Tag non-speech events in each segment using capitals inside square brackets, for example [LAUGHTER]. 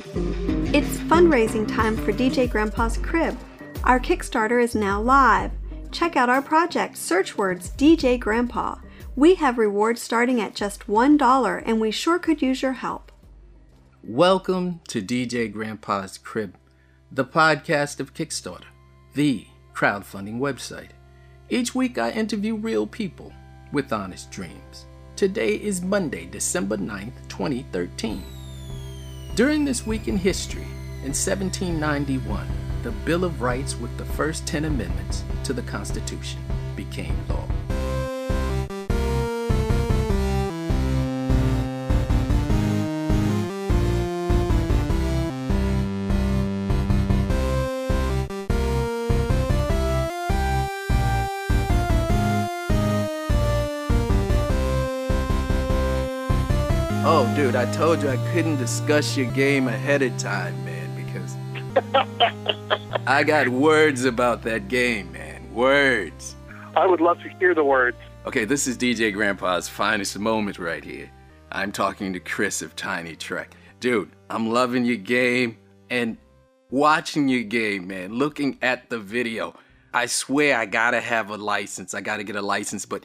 It's fundraising time for DJ Grandpa's Crib. Our Kickstarter is now live. Check out our project, search words DJ Grandpa. We have rewards starting at just $1 and we sure could use your help. Welcome to DJ Grandpa's Crib, the podcast of Kickstarter, the crowdfunding website. Each week I interview real people with honest dreams. Today is Monday, December 9th, 2013. During this week in history, in 1791, the Bill of Rights with the first 10 amendments to the Constitution became law. Oh, dude, I told you I couldn't discuss your game ahead of time, man, because [LAUGHS] I got words about that game, man. Words. I would love to hear the words. Okay, this is DJ Grandpa's finest moment right here. I'm talking to Chris of Tiny Trek. Dude, I'm loving your game and watching your game, man. Looking at the video. I swear I gotta have a license. I gotta get a license, but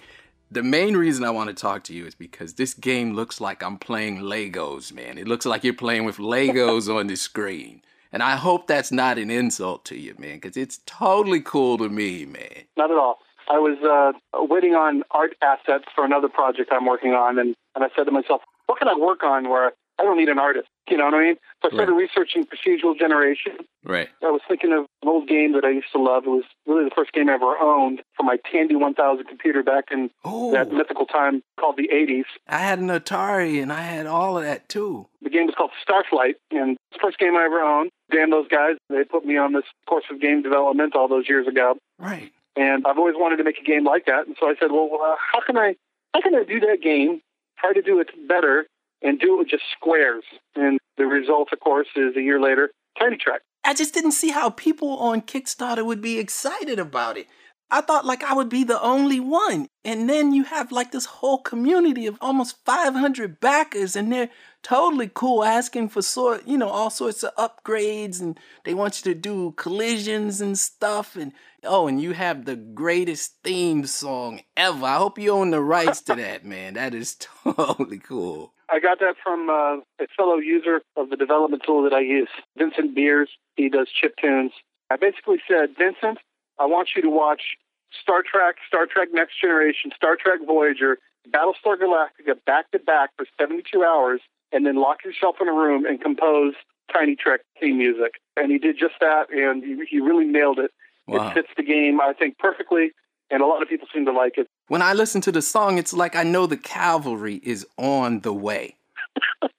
the main reason I want to talk to you is because this game looks like I'm playing Legos, man. It looks like you're playing with Legos on the screen. And I hope that's not an insult to you, man, because it's totally cool to me, man. Not at all. I was uh, waiting on art assets for another project I'm working on, and, and I said to myself, what can I work on where I don't need an artist? You know what I mean? So I started Right. researching procedural generation. Right. I was thinking of an old game that I used to love. It was really the first game I ever owned for my Tandy 1000 computer back in Oh, that mythical time called the 80s. I had an Atari and I had all of that too. The game was called Starflight, and it's the first game I ever owned. Damn those guys. They put me on this course of game development all those years ago. Right. and I've always wanted to make a game like that. And so I said, well, uh, how can I how can I do that game? Try to do it better and do it with just squares. And the result, of course, is a year later, Tiny Trek. I just didn't see how people on Kickstarter would be excited about it. I thought like I would be the only one. And then you have like this whole community of almost 500 backers and they're totally cool asking for sort, you know, all sorts of upgrades and they want you to do collisions and stuff and oh, and you have the greatest theme song ever. I hope you own the rights to that, man. That is [LAUGHS] totally cool. I got that from uh, a fellow user of the development tool that I use, Vincent Beers. He does chip tunes. I basically said, Vincent, I want you to watch Star Trek, Star Trek Next Generation, Star Trek Voyager, Battlestar Galactica back to back for 72 hours, and then lock yourself in a room and compose Tiny Trek theme music. And he did just that, and he, he really nailed it. Wow. It fits the game, I think, perfectly, and a lot of people seem to like it. When I listen to the song, it's like I know the cavalry is on the way.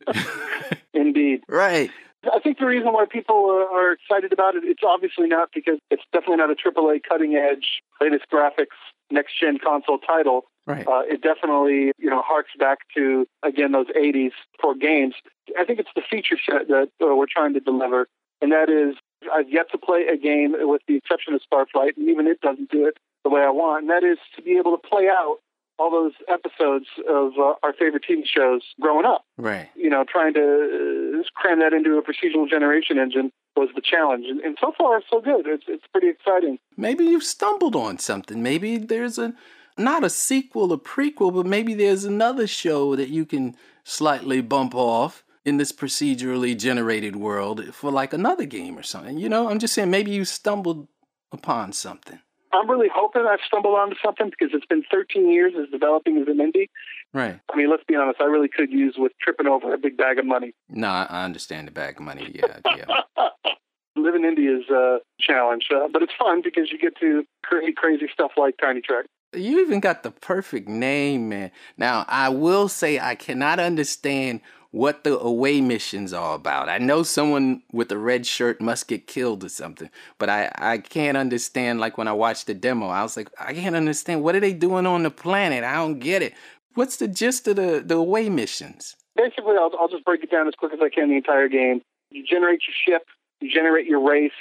[LAUGHS] Indeed. Right. I think the reason why people are, are excited about it, it's obviously not because it's definitely not a AAA cutting edge, latest graphics, next gen console title. Right. Uh, it definitely, you know, harks back to again those '80s for games. I think it's the feature set that uh, we're trying to deliver, and that is I've yet to play a game with the exception of Starflight, and even it doesn't do it the way I want. And that is to be able to play out all those episodes of uh, our favorite TV shows growing up Right. you know, trying to uh, cram that into a procedural generation engine was the challenge. And, and so far, so good. It's it's pretty exciting. Maybe you've stumbled on something. Maybe there's a not a sequel or prequel, but maybe there's another show that you can slightly bump off in this procedurally generated world for like another game or something. You know, I'm just saying maybe you stumbled upon something. I'm really hoping I've stumbled onto something because it's been 13 years as developing as an indie. Right. I mean, let's be honest, I really could use with tripping over a big bag of money. No, I understand the bag of money. Yeah, [LAUGHS] yeah. Living indie is a challenge, uh, but it's fun because you get to create crazy stuff like Tiny Trek. You even got the perfect name, man. Now, I will say I cannot understand what the away missions are about. I know someone with a red shirt must get killed or something, but I, I can't understand. Like when I watched the demo, I was like, I can't understand. What are they doing on the planet? I don't get it. What's the gist of the, the away missions? Basically, I'll, I'll just break it down as quick as I can the entire game. You generate your ship, you generate your race,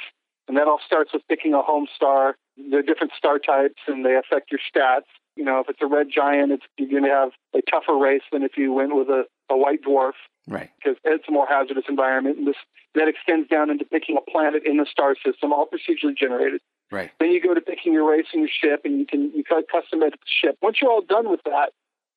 and that all starts with picking a home star. There are different star types, and they affect your stats. You know, if it's a red giant, it's, you're going to have a tougher race than if you went with a, a white dwarf. Right. Because it's a more hazardous environment, and this that extends down into picking a planet in the star system, all procedurally generated. Right. Then you go to picking your race and your ship, and you can you can customize the ship. Once you're all done with that,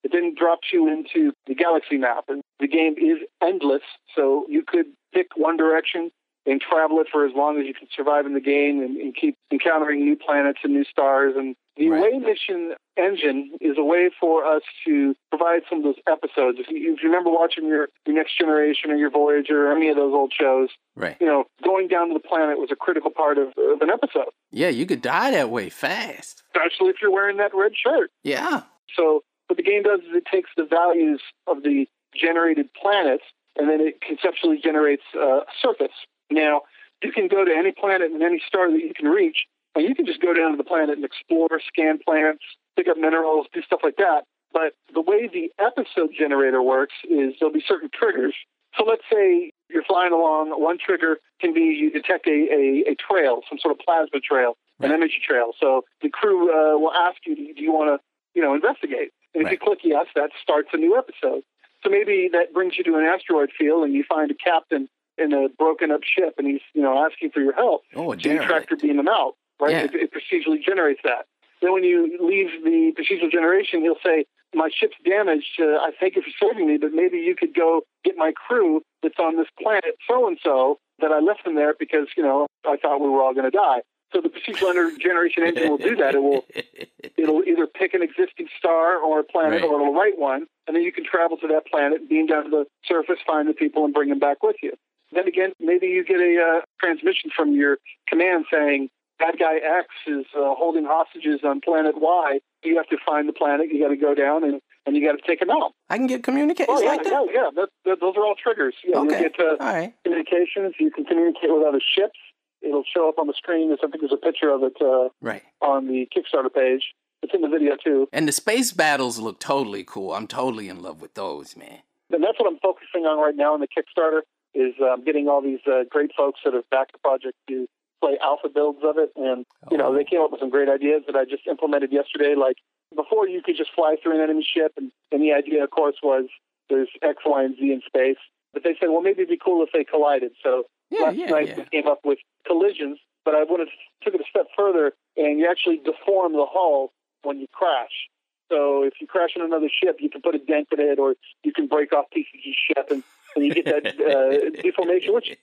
it then drops you into the galaxy map, and the game is endless. So you could pick one direction and travel it for as long as you can survive in the game and, and keep encountering new planets and new stars. And the Right. Way Mission engine is a way for us to provide some of those episodes. If you, if you remember watching your, your Next Generation or your Voyager or any of those old shows, Right. you know, going down to the planet was a critical part of, of an episode, Yeah, you could die that way fast. especially if you're wearing that red shirt. Yeah. So what the game does is it takes the values of the generated planets and then it conceptually generates uh, a surface. Now, you can go to any planet and any star that you can reach, and you can just go down to the planet and explore, scan planets, pick up minerals, do stuff like that. But the way the episode generator works is there'll be certain triggers. So let's say you're flying along, one trigger can be you detect a, a, a trail, some sort of plasma trail, an energy trail. So the crew uh, will ask you, do you, you want to, you know, investigate? And if you click yes, that starts a new episode. So maybe that brings you to an asteroid field and you find a captain in a broken up ship and he's, you know, asking for your help. Oh, So derelict. tractor beam him out, right? Yeah. It, it procedurally generates that. Then when you leave the procedural generation, he'll say, my ship's damaged. Uh, I thank you for saving me, but maybe you could go get my crew that's on this planet so-and-so that I left them there because, you know, I thought we were all going to die. So the procedural gener- generation engine will do that. It will [LAUGHS] it'll either pick an existing star or a planet Right. or it'll write one, and then you can travel to that planet, beam down to the surface, find the people, and bring them back with you. Then again, maybe you get a uh, transmission from your command saying, bad guy X is uh, holding hostages on planet Y. You have to find the planet, you got to go down, and, and you got to take him out. I can get communications Oh, yeah, like that? yeah, yeah. That, that, those are all triggers. Yeah, Okay. You get uh, All right. communications, you can communicate with other ships. It'll show up on the screen. There's, I think there's a picture of it uh, Right. on the Kickstarter page. It's in the video, too. And the space battles look totally cool. I'm totally in love with those, man. and that's what I'm focusing on right now in the Kickstarter is um, getting all these uh, great folks that have backed the project to play alpha builds of it, and you know Oh. they came up with some great ideas that I just implemented yesterday. Like before, you could just fly through an enemy ship, and, and the idea, of course, was there's X, Y, and Z in space. But they said, well, maybe it'd be cool if they collided. So Yeah, last yeah, night yeah. we came up with collisions, but I would have took it a step further, and you actually deform the hull when you crash. So if you crash on another ship, you can put a dent in it, or you can break off pieces of ship, and, and you get that uh, deformation, which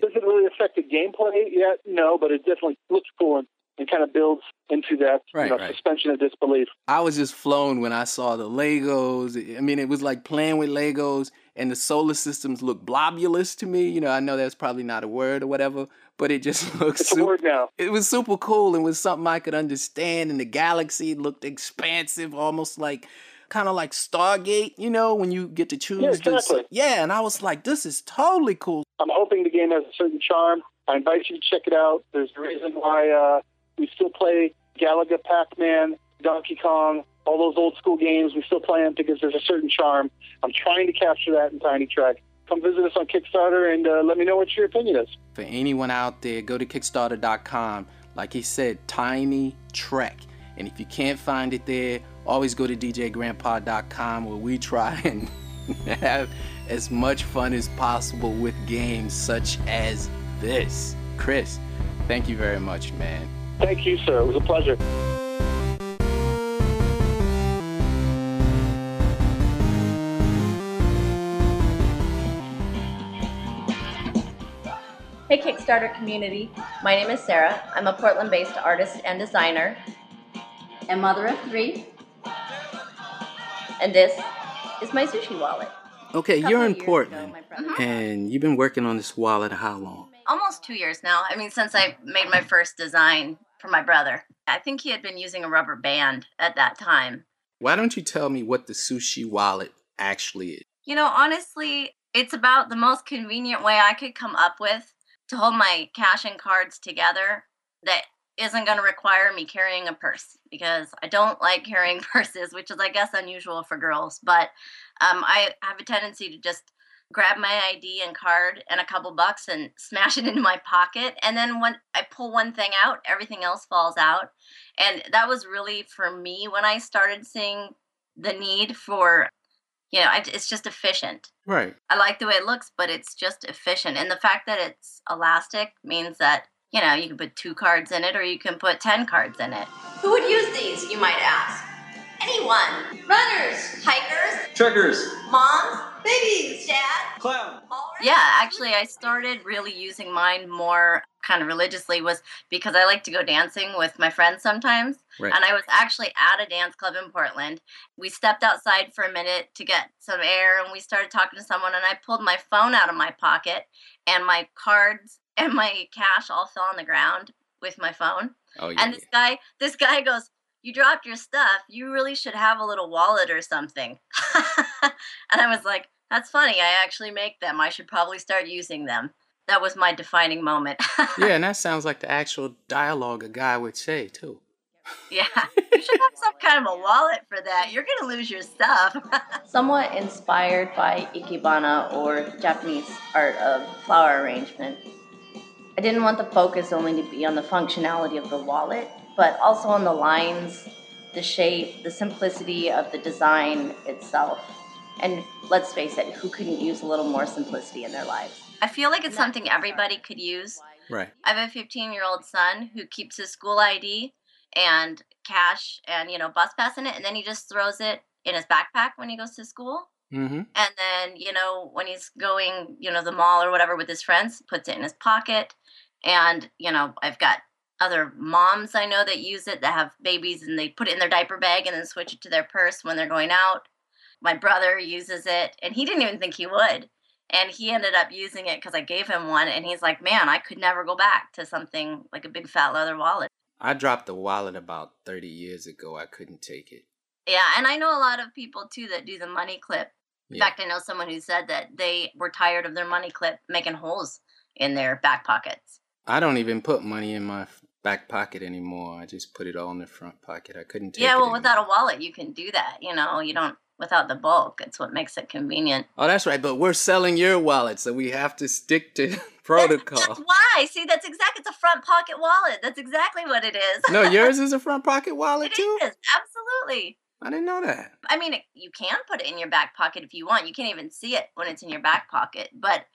doesn't really affect the gameplay yet. No, but it definitely looks cool and, and kind of builds into that Right, you know, right. suspension of disbelief. I was just flown when I saw the Legos. I mean, it was like playing with Legos, and the solar systems look blobulous to me. You know, I know that's probably not a word or whatever, but it just [LAUGHS] looks It's a super. word now. It was super cool and was something I could understand. And the galaxy looked expansive, almost like kind of like Stargate. You know, when you get to choose. Yeah, exactly. yeah, and I was like, this is totally cool. I'm hoping the game has a certain charm. I invite you to check it out. There's a reason why uh, we still play Galaga, Pac-Man, Donkey Kong, all those old school games. We still play them because there's a certain charm. I'm trying to capture that in Tiny Trek. Come visit us on Kickstarter and uh, let me know what your opinion is. For anyone out there, go to Kickstarter.com. Like he said, Tiny Trek. And if you can't find it there, always go to DJGrandpa.com where we try [LAUGHS] and have as much fun as possible with games such as this. Chris, thank you very much, man. Thank you, sir. It was a pleasure. Hey Kickstarter community, my name is Sarah. I'm a Portland based artist and designer, and mother of three. And this is my sushi wallet. Okay, you're in years ago, Portland, my mm-hmm. and you've been working on this wallet how long? Almost two years now. I mean, since I made my first design for my brother. I think he had been using a rubber band at that time. Why don't you tell me what the sushi wallet actually is? You know, honestly, it's about the most convenient way I could come up with to hold my cash and cards together that isn't going to require me carrying a purse because I don't like carrying [LAUGHS] purses, which is, I guess, unusual for girls. But um, I have a tendency to just grab my ID and card and a couple bucks and smash it [LAUGHS] into my pocket. And then when I pull one thing out, everything else falls out. And that was really for me when I started seeing the need for you know, I, it's just efficient. Right. I like the way it looks, but it's just efficient. And the fact that it's elastic means that, you know, you can put two cards in it or you can put 10 cards in it. Who would use these, you might ask? Anyone. Runners, hikers, Trekkers. moms, babies, dad. Clown. Yeah, actually, I started really using mine more kind of religiously was because I like to go dancing with my friends sometimes. Right. And I was actually at a dance club in Portland. We stepped outside for a minute to get some air and we started talking to someone. And I pulled my phone out of my pocket and my cards and my cash all fell on the ground with my phone. Oh yeah. And this guy, this guy goes, "You dropped your stuff. You really should have a little wallet or something." [LAUGHS] and I was like, "That's funny. I actually make them. I should probably start using them." That was my defining moment. [LAUGHS] yeah, and that sounds like the actual dialogue a guy would say too. yeah. [LAUGHS] You should have some kind of a wallet for that. You're gonna lose your stuff. Somewhat inspired by Ikebana or Japanese art of flower arrangement. I didn't want the focus only to be on the functionality of the wallet, but also on the lines, the shape, the simplicity of the design itself. And let's face it, who couldn't use a little more simplicity in their lives? I feel like it's something everybody could use. Right. I have a 15 year old son who keeps his school ID and cash and you know bus pass in it, and then he just throws it in his backpack when he goes to school. Mm-hmm. And then you know when he's going, you know, the mall or whatever with his friends, puts it in his pocket. And you know, I've got other moms I know that use it that have babies and they put it in their diaper bag and then switch it to their purse when they're going out. My brother uses it, and he didn't even think he would. And he ended up using it because I gave him one, and he's like, "Man, I could never go back to something like a big fat leather wallet." I dropped the wallet about 30 years ago. I couldn't take it. Yeah, and I know a lot of people too that do the money clip. In Yeah. fact, I know someone who said that they were tired of their money clip making holes in their back pockets. I don't even put money in my back pocket anymore. I just put it all in the front pocket. I couldn't take yeah, it well, without a wallet, you can do that. You know, you don't without the bulk. It's what makes it convenient. Oh, that's right. But we're selling your wallet, so we have to stick to [LAUGHS] [LAUGHS] protocol. That's protocol. why. See, that's exactly. It's a front pocket wallet. That's exactly what it is. no, yours [LAUGHS] is a front pocket wallet It too. is absolutely. I didn't know that. I mean, you can put it in your back pocket if you want. You can't even see it when it's in your back pocket, but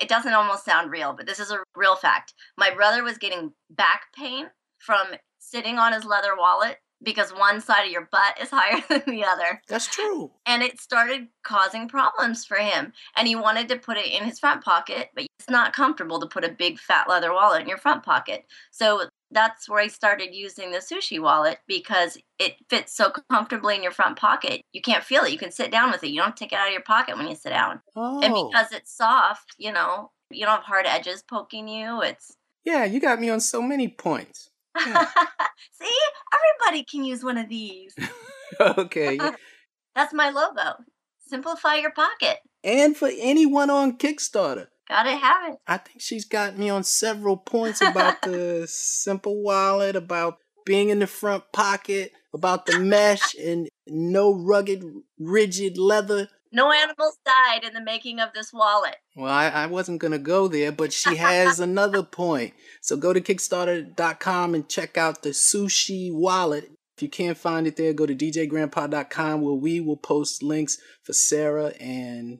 it doesn't almost sound real. But this is a real fact. My brother was getting back pain from sitting on his leather wallet because one side of your butt is [LAUGHS] higher than the other. That's true. And it started causing problems for him. And he wanted to put it in his front pocket, but it's not comfortable to put a big fat leather wallet in your front pocket. So that's where I started using the sushi wallet because it fits so comfortably in your front pocket. You can't feel it. You can sit down with it. You don't take it out of your pocket when you sit down. Oh, And because it's soft, you know, you don't have hard edges poking you. It's yeah, you got me on so many points. Yeah. [LAUGHS] See, everybody can use one of these. [LAUGHS] okay. [LAUGHS] That's my logo. Simplify your pocket. and for anyone on Kickstarter. Gotta have it. I think she's got me on several points about the [LAUGHS] simple wallet, about being in the front pocket, about the mesh [LAUGHS] and no rugged, rigid leather. No animals died in the making of this wallet. Well, I, I wasn't going to go there, but she has [LAUGHS] another point. So go to Kickstarter.com and check out the sushi wallet. If you can't find it there, go to DJGrandpa.com where we will post links for Sarah and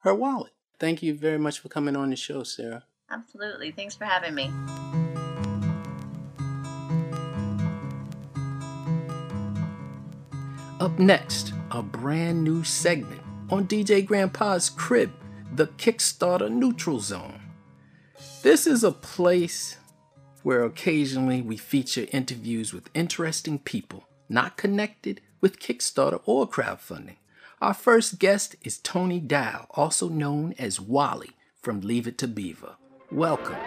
her wallet. Thank you very much for coming on the show, Sarah. Absolutely. Thanks for having me. Up next, a brand new segment on DJ Grandpa's Crib, the Kickstarter Neutral Zone. This is a place where occasionally we feature interviews with interesting people not connected with Kickstarter or crowdfunding. Our first guest is Tony Dow, also known as Wally from Leave It to Beaver. Welcome,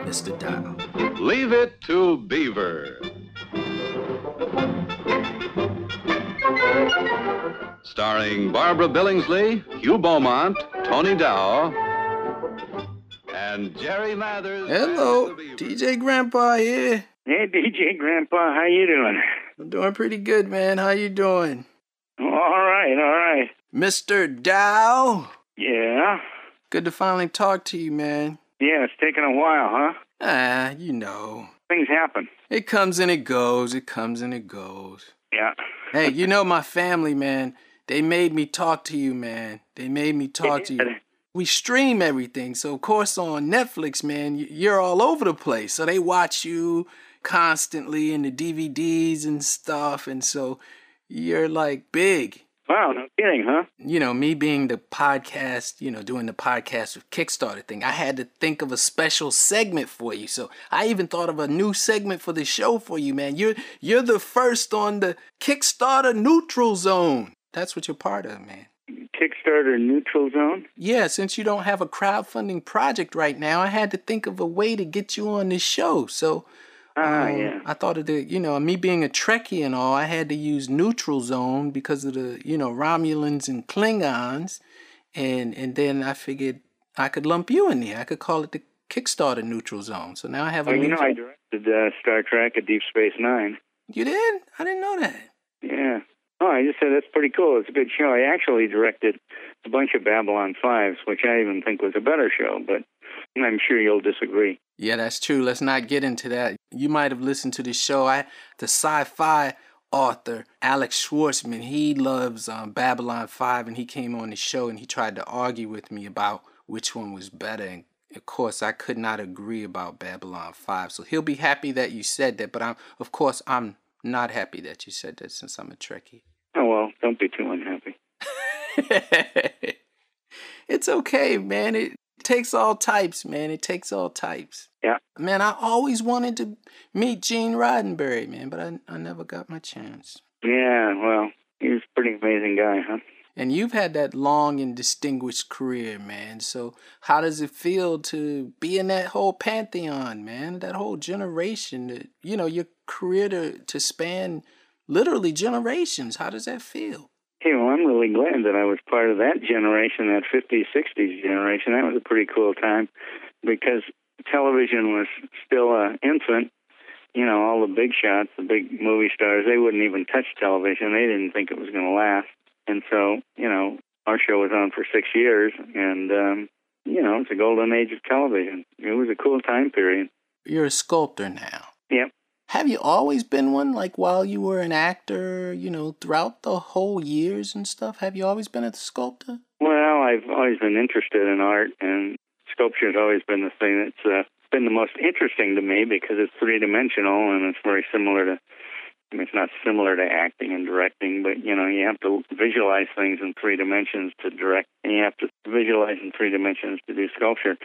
Mr. Dow. Leave it to Beaver. Starring Barbara Billingsley, Hugh Beaumont, Tony Dow, and Jerry Mathers. Hello, as the Beaver. DJ Grandpa here. Hey, DJ Grandpa, how you doing? I'm doing pretty good, man. How you doing? All right, all right. Mr. Dow? Yeah, Good to finally talk to you, man. yeah. It's taken a while, huh? Ah, you know. Things happen. It comes and it goes. It comes and it goes. Yeah. Hey, you know my family, man. they made me talk to you, man. They made me talk to you. We stream everything, so of course on Netflix, man, you're all over the place. So they watch you constantly in the DVDs and stuff, and so you're like big. Wow, no kidding, huh? You know, me being the podcast, you know, doing the podcast with Kickstarter thing, I had to think of a special segment for you. So I even thought of a new segment for the show for you, man. You're you're the first on the Kickstarter neutral zone. That's what you're part of, man. Kickstarter neutral zone? Yeah, since you don't have a crowdfunding project right now, I had to think of a way to get you on this show. So Ah, um, yeah. I thought of the, you know, me being a Trekkie and all, I had to use neutral zone because of the, you know, Romulans and Klingons, and and then I figured I could lump you in there. I could call it the Kickstarter neutral zone. So now I have a. Oh, you know, I directed uh, Star Trek: A Deep Space Nine. You did? I didn't know that. Yeah. Oh, I just said that's pretty cool. It's a good show. I actually directed a bunch of Babylon Fives, which I even think was a better show, but I'm sure you'll disagree. Yeah, that's true. Let's not get into that. You might have listened to the show. I the sci-fi author Alex Shvartsman. He loves um, Babylon Five, and he came on the show and he tried to argue with me about which one was better. And of course, I could not agree about Babylon Five. So he'll be happy that you said that. But I'm, of course, I'm not happy that you said that since I'm a Trekkie. Oh well, don't be too unhappy. [LAUGHS] it's okay, man. It takes all types, man. It takes all types. Yeah. Man, I always wanted to meet Gene Roddenberry, man, but I, I never got my chance. Yeah, well, he was a pretty amazing guy, huh? And you've had that long and distinguished career, man. So how does it feel to be in that whole pantheon, man? That whole generation, that, you know, your career to, to span literally generations. How does that feel? Hey, well, I'm really glad that I was part of that generation, that 50s, 60s generation. That was a pretty cool time because television was still an infant. You know, all the big shots, the big movie stars, they wouldn't even touch television. They didn't think it was going to last. And so, you know, our show was on for six years, and, um, you know, it's a golden age of television. It was a cool time period. You're a sculptor now. Yep. Have you always been one? Like while you were an actor, you know, throughout the whole years and stuff? Have you always been a sculptor? Well, I've always been interested in art, and sculpture has always been the thing that's uh, been the most interesting to me because it's three dimensional and it's very similar to. I mean, it's not similar to acting and directing, but you know, you have to visualize things in three dimensions to direct, and you have to visualize in three dimensions to do sculpture.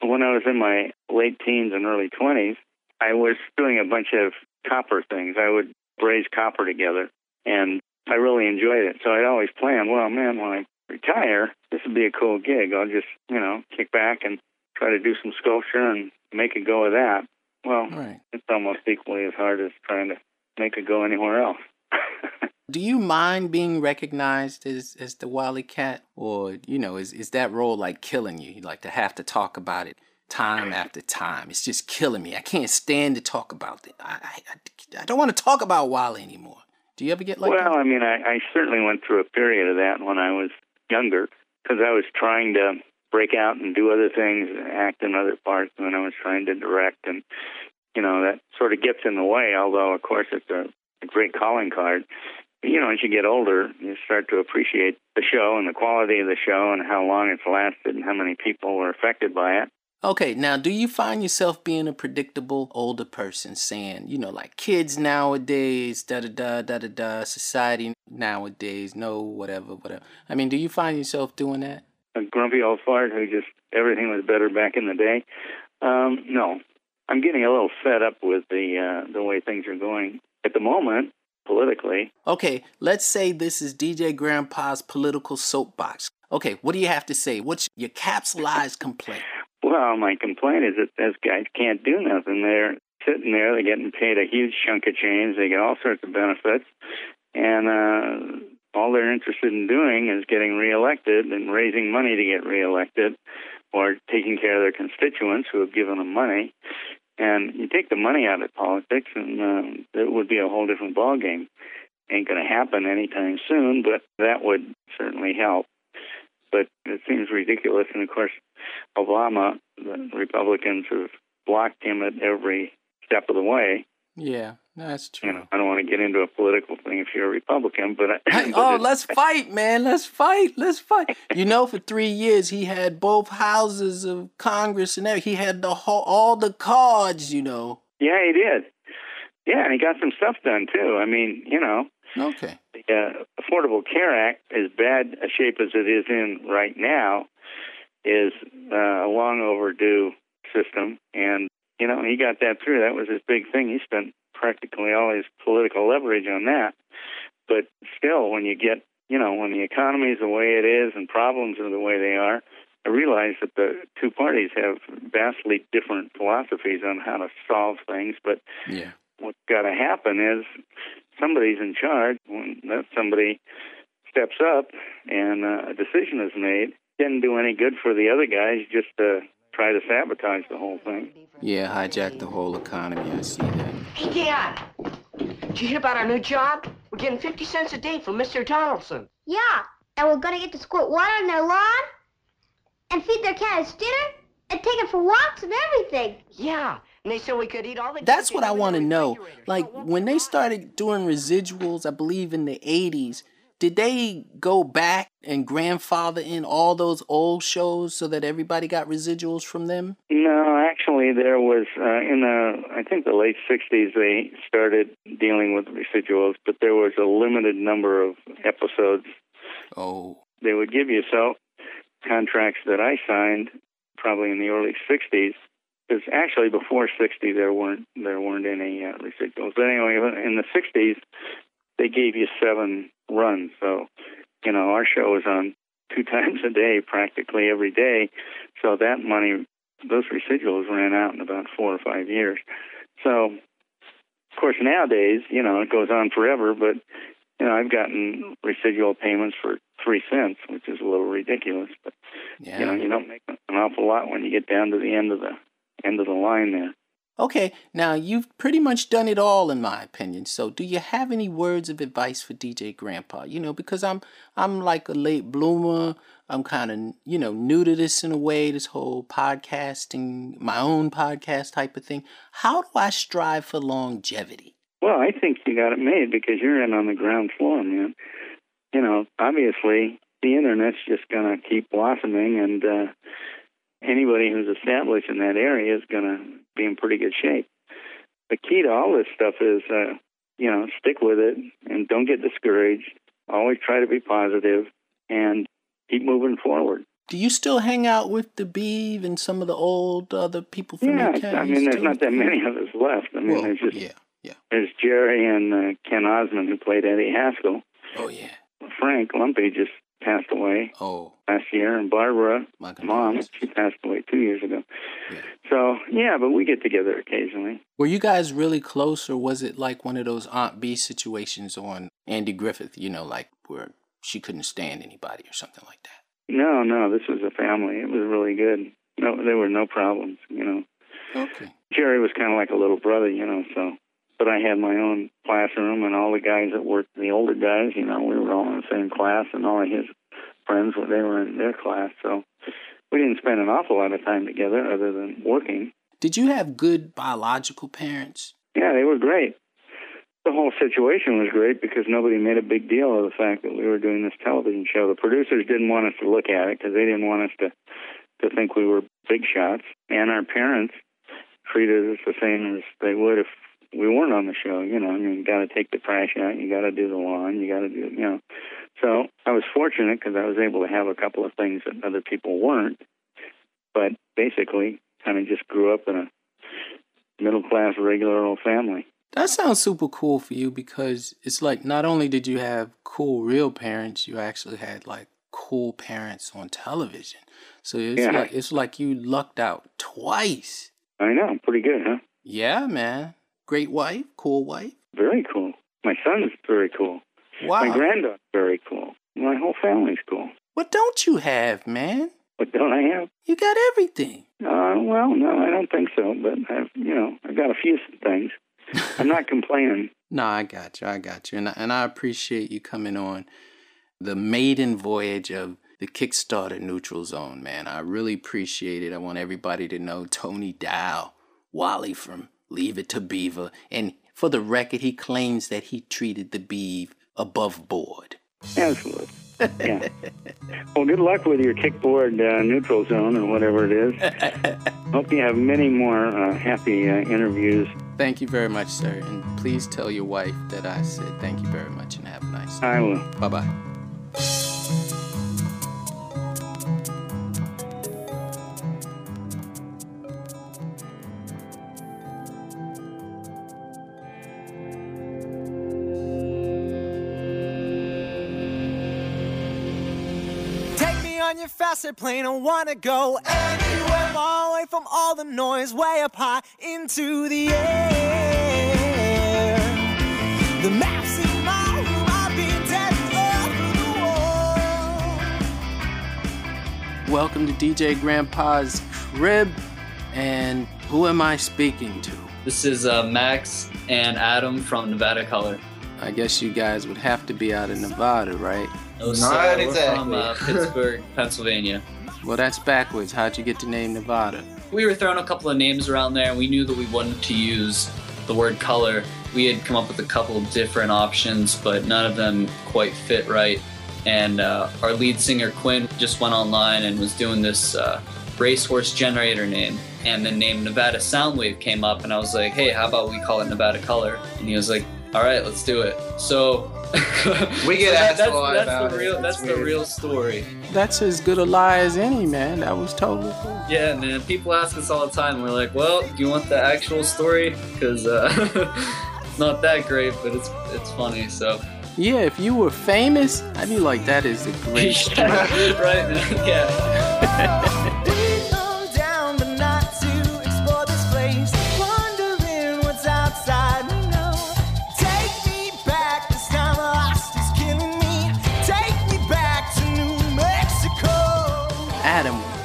When I was in my late teens and early twenties, I was doing a bunch of copper things. I would braze copper together, and I really enjoyed it. So I'd always planned, well, man, when I retire, this would be a cool gig. I'll just, you know, kick back and try to do some sculpture and make a go of that. Well, Right. it's almost equally as hard as trying to make a go anywhere else. [LAUGHS] Do you mind being recognized as, as the Wally Cat? Or, you know, is, is that role like killing you? You like to have to talk about it time after time. It's just killing me. I can't stand to talk about it. I, I, I don't want to talk about Wally anymore. Do you ever get like well, that? I mean, I, I certainly went through a period of that when I was younger because I was trying to break out and do other things, and act in other parts, and I was trying to direct, and you know that sort of gets in the way. Although, of course, it's a, a great calling card. You know, as you get older, you start to appreciate the show and the quality of the show and how long it's lasted and how many people were affected by it. Okay, now do you find yourself being a predictable older person saying, you know, like kids nowadays, da da da da da da, society nowadays, no, whatever, whatever. I mean, do you find yourself doing that? a grumpy old fart who just everything was better back in the day. Um, no, I'm getting a little fed up with the uh, the way things are going at the moment politically. Okay, let's say this is DJ Grandpa's political soapbox. Okay, what do you have to say? What's your capsulized complaint? Well, my complaint is that those guys can't do nothing. They're sitting there, they're getting paid a huge chunk of change, they get all sorts of benefits, and uh, all they're interested in doing is getting reelected and raising money to get reelected or taking care of their constituents who have given them money. And you take the money out of politics, and uh, it would be a whole different ballgame. Ain't going to happen anytime soon, but that would certainly help. But it seems ridiculous. And of course, Obama, the Republicans have blocked him at every step of the way. Yeah, That's true. You know, I don't want to get into a political thing if you're a Republican, but, I, [LAUGHS] but oh, let's fight, man. Let's fight. Let's fight. You know, for three years he had both houses of Congress and everything. He had the whole, all the cards. You know. yeah, he did. Yeah, and he got some stuff done too. I mean, you know, Okay. the uh, Affordable Care Act, as bad a shape as it is in right now, is uh, a long overdue system. And, you know, he got that through. That was his big thing. He spent practically all his political leverage on that. But still, when you get, you know, when the economy is the way it is and problems are the way they are, I realize that the two parties have vastly different philosophies on how to solve things. But Yeah. what's got to happen is somebody's in charge. When that somebody steps up and uh, a decision is made, didn't do any good for the other guys. Just to try to sabotage the whole thing. Yeah. Hijack the whole economy. I see that. Hey, Dad. Did you hear about our new job? We're getting 50 cents a day from Mr. Donaldson. Yeah, and we're gonna get to squirt water on their lawn, and feed their cats dinner, and take them for walks and everything. Yeah, and they said we could eat all the. That's what I want to know. Like when they started doing residuals, I believe in the '80s. Did they go back and grandfather in all those old shows so that everybody got residuals from them? No, actually, there was uh, in the I think the late '60s they started dealing with residuals, but there was a limited number of episodes Oh, they would give you. So contracts that I signed probably in the early '60s. Because actually, before '60, there weren't there weren't any uh, residuals. But anyway, in the '60s, they gave you seven runs. So, you know, our show is on two [LAUGHS] times a day, practically every day. So that money, those residuals ran out in about four or five years. So, of course, nowadays, you know, it goes on forever. But you know, I've gotten residual payments for three cents, which is a little ridiculous. But yeah. you know, you don't make an awful lot when you get down to the end of the end of the line there. Okay, now you've pretty much done it all in my opinion. So do you have any words of advice for DJ Grandpa? You know, because I'm I'm like a late bloomer. I'm kind of, you know, new to this in a way, this whole podcasting, my own podcast type of thing. How do I strive for longevity? Well, I think you got it made because you're in on the ground floor, man. You know, obviously the internet's just going to keep blossoming, and uh, anybody who's established in that area is going to be in pretty good shape. The key to all this stuff is, uh, you know, stick with it and don't get discouraged. Always try to be positive and keep moving forward. Do you still hang out with the Beeve and some of the old other people from Yeah? I mean, there's still? not that many of us left. I mean, Well, there's just yeah, yeah. there's Jerry and uh, Ken Osmond who played Eddie Haskell. Oh yeah. Frank Lumpy just passed away Oh, last year, and Barbara, my mom, she passed away two years ago. Yeah. So yeah, but we get together occasionally. Were you guys really close, or was it like one of those Aunt Bee situations on Andy Griffith? You know, like where she couldn't stand anybody or something like that. No, no, this was a family. It was really good. No, there were no problems. You know, Okay. Jerry was kind of like a little brother. You know, so. But I had my own classroom, and all the guys that worked, the older guys, you know, we were all in the same class, and all of his friends, they were in their class. So we didn't spend an awful lot of time together, other than working. Did you have good biological parents? Yeah, they were great. The whole situation was great because nobody made a big deal of the fact that we were doing this television show. The producers didn't want us to look at it because they didn't want us to to think we were big shots, and our parents treated us the same as they would if we weren't on the show. You know, I mean, you got to take the trash out, you got to do the lawn, you got to do, you know. So I was fortunate because I was able to have a couple of things that other people weren't. But basically, kind of just grew up in a middle class, regular old family. That sounds super cool for you because it's like not only did you have cool real parents, you actually had like cool parents on television. So it's Yeah. like it's like you lucked out twice. I know, pretty good, huh? Yeah, man. Great wife, cool wife. Very cool. My son's very cool. Wow. My granddaughter's very cool. My whole family's cool. what don't you have, man? What don't I have? You got everything. Uh, well, no, I don't think so. But I've, you know, I've got a few things. [LAUGHS] I'm not complaining. No, I got you. I got you. And I, and I appreciate you coming on the maiden voyage of the Kickstarter Neutral Zone, man. I really appreciate it. I want everybody to know Tony Dow, Wally from Leave It to Beaver, and For the record, he claims that he treated the beeve above board. Absolutely. Yeah. well, good luck with your kickboard uh, neutral zone or whatever it is. [LAUGHS] Hope you have many more uh, happy uh, interviews. Thank you very much, sir. And please tell your wife that I said thank you very much and have a nice day. I will. Bye bye. On your faster plane. I wanna go anywhere far away from all the noise, way up high into the air. The maps in my room, I've been dead over the wall. Welcome to DJ Grandpa's crib. And who am I speaking to? This is uh, Max and Adam from Nevada Color. I guess you guys would have to be out of Nevada, right? Oh, so Not we're from uh, exactly. Pittsburgh, [LAUGHS] Pennsylvania. Well, that's backwards. How'd you get the name Nevada? We were throwing a couple of names around there, and we knew that we wanted to use the word color. We had come up with a couple of different options, but none of them quite fit right. And uh, our lead singer Quinn just went online and was doing this uh, racehorse generator name, and the name Nevada Soundwave came up, and I was like, "Hey, how about we call it Nevada Color?" And he was like, "All right, let's do it." So [LAUGHS] We get so that- asked a lot that's about the it. real It's that's the real story. That's as good a lie as any, man. That was totally cool. Yeah, man. People ask us all the time. We're like, "Well, do you want the actual story?" Because uh, it's [LAUGHS] not that great, but it's it's funny. So Yeah, if you were famous, I'd be like, that is a great story. right, man. Yeah. [LAUGHS]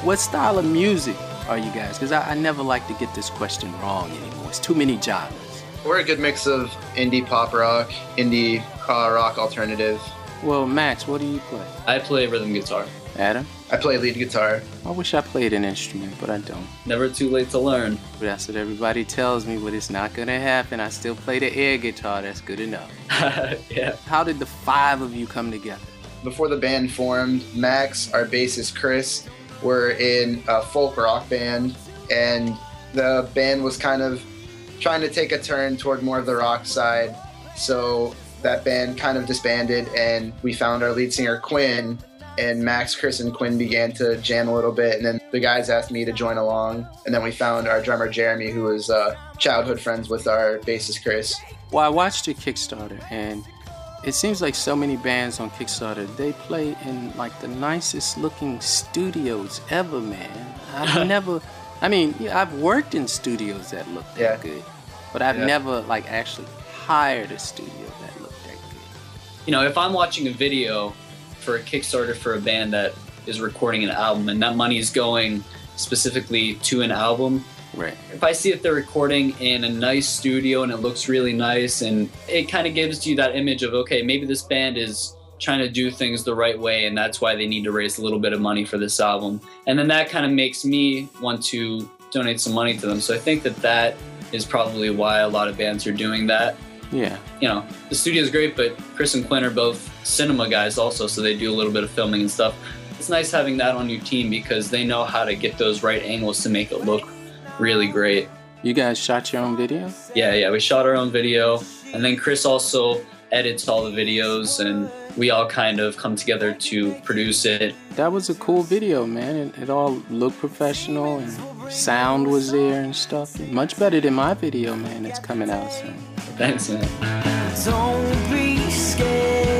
what style of music are you guys? Because I, I never like to get this question wrong anymore. It's too many genres. We're a good mix of indie pop rock, indie uh, rock alternative. Well, Max, what do you play? I play rhythm guitar. Adam? I play lead guitar. I wish I played an instrument, but I don't. Never too late to learn. That's what everybody tells me, but it's not gonna happen. I still play the air guitar. That's good enough. [LAUGHS] yeah. How did the five of you come together? Before the band formed, Max, our bassist Chris, were in a folk rock band, and the band was kind of trying to take a turn toward more of the rock side. So that band kind of disbanded, and we found our lead singer Quinn. And Max, Chris, and Quinn began to jam a little bit, and then the guys asked me to join along. And then we found our drummer Jeremy, who was uh, childhood friends with our bassist Chris. Well, I watched a Kickstarter, and it seems like so many bands on Kickstarter they play in like the nicest looking studios ever, man. I've [LAUGHS] never, I mean, yeah, I've worked in studios that look that Yeah. good, but I've Yeah. never like actually hired a studio that looked that good. You know, if I'm watching a video for a Kickstarter for a band that is recording an album, and that money is going specifically to an album, Right. if I see that they're recording in a nice studio and it looks really nice, and it kind of gives you that image of, okay, maybe this band is trying to do things the right way, and that's why they need to raise a little bit of money for this album. And then that kind of makes me want to donate some money to them. So I think that that is probably why a lot of bands are doing that. Yeah. You know, the studio is great, but Chris and Quinn are both cinema guys also, so they do a little bit of filming and stuff. It's nice having that on your team because they know how to get those right angles to make it look really great. You guys shot your own video? Yeah, yeah, we shot our own video, and then Chris also edits all the videos, and we all kind of come together to produce it. That was a cool video, man. It, it all looked professional and sound was there and stuff. Much better than my video, man. It's coming out soon. Thanks, man. Don't be scared.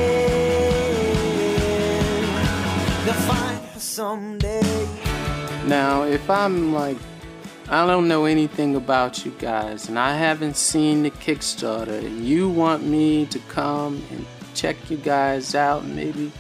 Find someday. Now, if I'm like, I don't know anything about you guys, and I haven't seen the Kickstarter, and you want me to come and check you guys out maybe,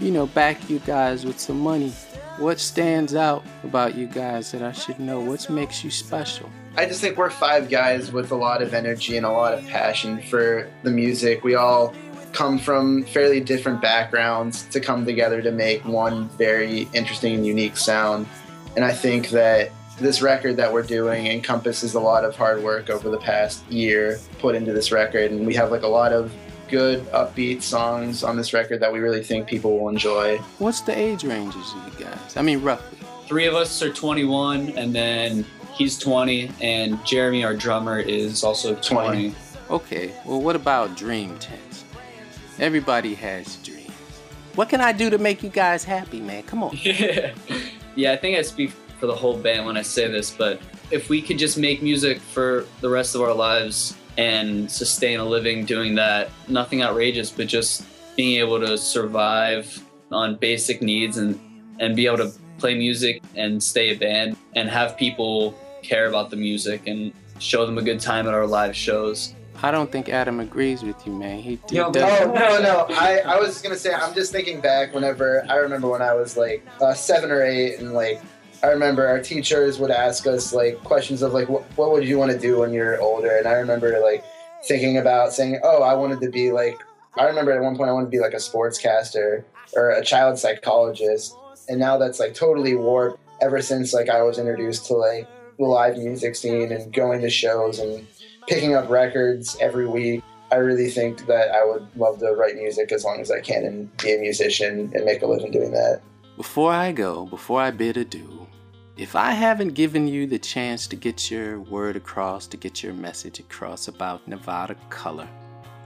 you know, back you guys with some money, what stands out about you guys that I should know? What makes you special? I just think we're five guys with a lot of energy and a lot of passion for the music. We all come from fairly different backgrounds to come together to make one very interesting and unique sound. And I think that this record that we're doing encompasses a lot of hard work over the past year put into this record, and we have like a lot of good upbeat songs on this record that we really think people will enjoy. What's the age ranges of you guys? I mean, roughly. Three of us are 21, and then he's 20, and Jeremy, our drummer, is also 20. Okay, well, what about dream tents? Everybody has dreams. What can I do to make you guys happy, man? Come on. Yeah. [LAUGHS] yeah, I think I speak for the whole band when I say this, but if we could just make music for the rest of our lives and sustain a living doing that, nothing outrageous, but just being able to survive on basic needs and, and be able to play music and stay a band and have people care about the music and show them a good time at our live shows. I don't think Adam agrees with you, man. He, he Oh doesn't. no, no! I, I was just gonna say I'm just thinking back whenever I remember when I was like uh, seven or eight, and like I remember our teachers would ask us like questions of like what, what would you want to do when you're older, and I remember like thinking about saying, oh, I wanted to be like I remember at one point I wanted to be like a sportscaster or a child psychologist, and now that's like totally warped ever since like I was introduced to like the live music scene and going to shows and picking up records every week. I really think that I would love to write music as long as I can and be a musician and make a living doing that. Before I go, before I bid adieu, if I haven't given you the chance to get your word across, to get your message across about Nevada color,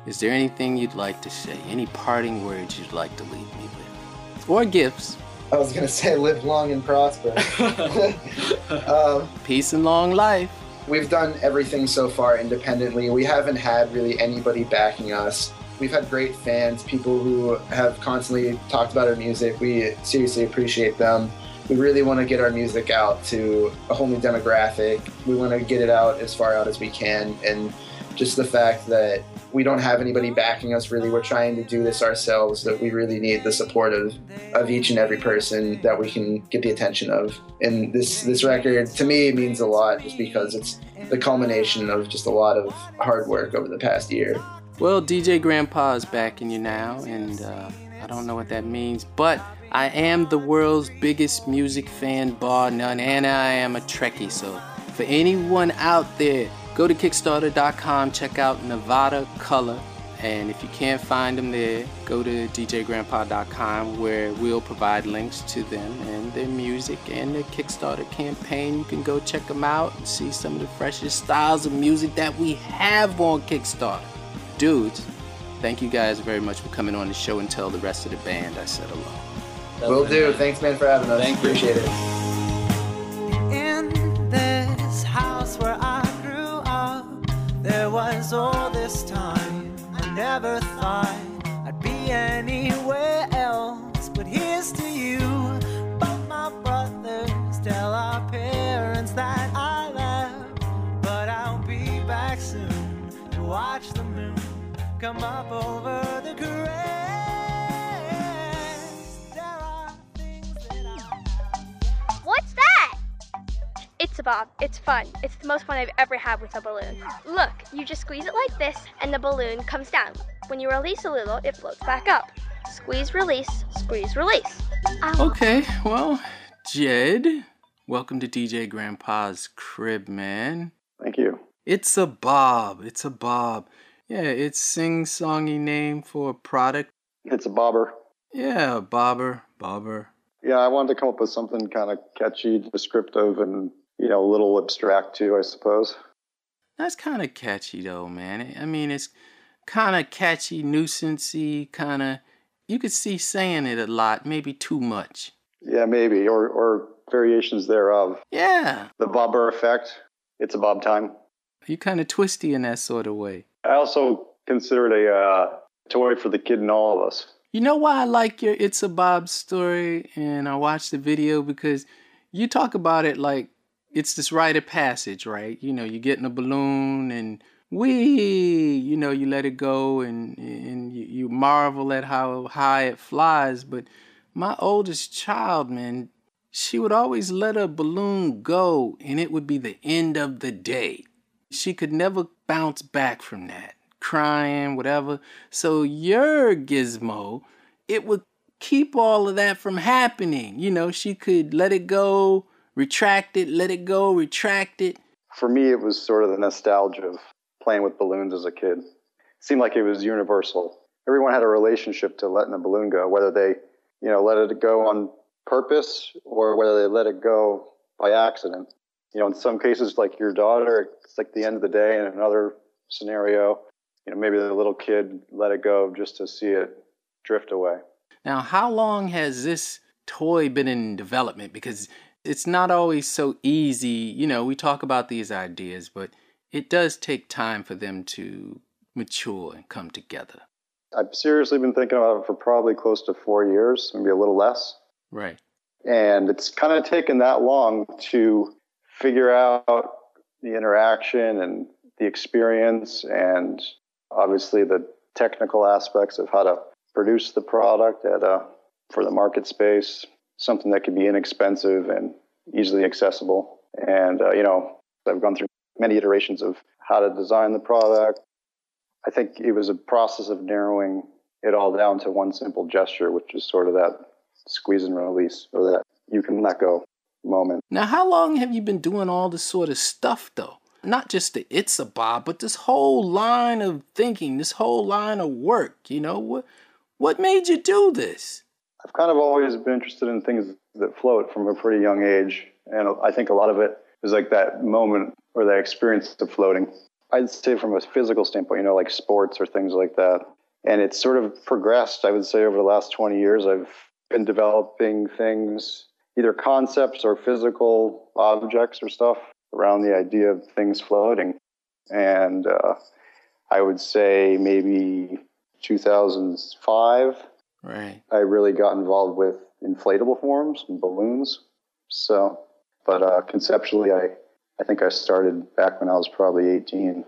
is there anything you'd like to say? Any parting words you'd like to leave me with? Or gifts? I was gonna say live long and prosper. [LAUGHS] [LAUGHS] um, Peace and long life. We've done everything so far independently. We haven't had really anybody backing us. We've had great fans, people who have constantly talked about our music. We seriously appreciate them. We really want to get our music out to a whole new demographic. We want to get it out as far out as we can. And just the fact that we don't have anybody backing us really, we're trying to do this ourselves, that we really need the support of, of each and every person that we can get the attention of. And this, this record, to me, means a lot just because it's the culmination of just a lot of hard work over the past year. Well, DJ Grandpa is backing you now, and uh, I don't know what that means, but I am the world's biggest music fan, bar none, and I am a Trekkie. So, for anyone out there, go to Kickstarter.com, check out Nevada Color, and if you can't find them there, go to DJGrandpa.com where we'll provide links to them and their music and their Kickstarter campaign. You can go check them out and see some of the freshest styles of music that we have on Kickstarter dudes, thank you guys very much for coming on the show and tell the rest of the band I said hello. Will do. Thanks, man, for having us. Thank you. Appreciate it. In this house where I grew up, there was all this time. I never thought I'd be anywhere else, but here's to you. Both my brothers tell our parents that I left, but I'll be back soon to watch the moon come up over the crest. It's a bob. It's fun. It's the most fun I've ever had with a balloon. Look, you just squeeze it like this, and the balloon comes down. When you release a little, it floats back up. Squeeze, release, squeeze, release. Ow. Okay, well, Jed, welcome to DJ Grandpa's crib, man. Thank you. It's a Bob. It's a Bob. Yeah, it's sing songy name for a product. It's a bobber. Yeah, bobber, bobber. Yeah, I wanted to come up with something kind of catchy, descriptive, and you know, a little abstract too, I suppose. That's kind of catchy though, man. I mean, it's kind of catchy, nuisancey, kind of. You could see saying it a lot, maybe too much. Yeah, maybe, or or variations thereof. Yeah, The bobber effect. It's a bob time. you kind of twisty in that sort of way. I also consider it a uh, toy for the kid in all of us. You know why I like your It's a Bob story and I watched the video because you talk about it like it's this rite of passage, right? You know, you get in a balloon and wee, you know, you let it go and and you marvel at how high it flies. But my oldest child, man, she would always let a balloon go and it would be the end of the day. She could never bounce back from that, crying, whatever. So your gizmo, it would keep all of that from happening. You know, she could let it go, retract it, let it go, retract it? For me, it was sort of the nostalgia of playing with balloons as a kid. It seemed like it was universal. Everyone had a relationship to letting a balloon go, whether they, you know, let it go on purpose or whether they let it go by accident. You know, in some cases, like your daughter, it's like the end of the day. In another scenario, you know, maybe the little kid let it go just to see it drift away. Now, how long has this toy been in development? Because it's not always so easy. You know, we talk about these ideas, but it does take time for them to mature and come together. I've seriously been thinking about it for probably close to four years, maybe a little less. Right. And it's kind of taken that long to figure out the interaction and the experience and obviously the technical aspects of how to produce the product at a, for the market space, something that could be inexpensive and easily accessible. And, uh, you know, I've gone through many iterations of how to design the product. I think it was a process of narrowing it all down to one simple gesture, which is sort of that squeeze and release or that you can let go moment. Now, how long have you been doing all this sort of stuff, though? Not just the It's a Bob, but this whole line of thinking, this whole line of work. You know, what, what made you do this? I've kind of always been interested in things that float from a pretty young age. And I think a lot of it is like that moment or that experience of floating. I'd say from a physical standpoint, you know, like sports or things like that. And it's sort of progressed, I would say, over the last 20 years. I've been developing things, either concepts or physical objects or stuff around the idea of things floating. And uh, I would say maybe 2005, right. I really got involved with inflatable forms and balloons. So, but uh, conceptually, I, I think I started back when I was probably 18.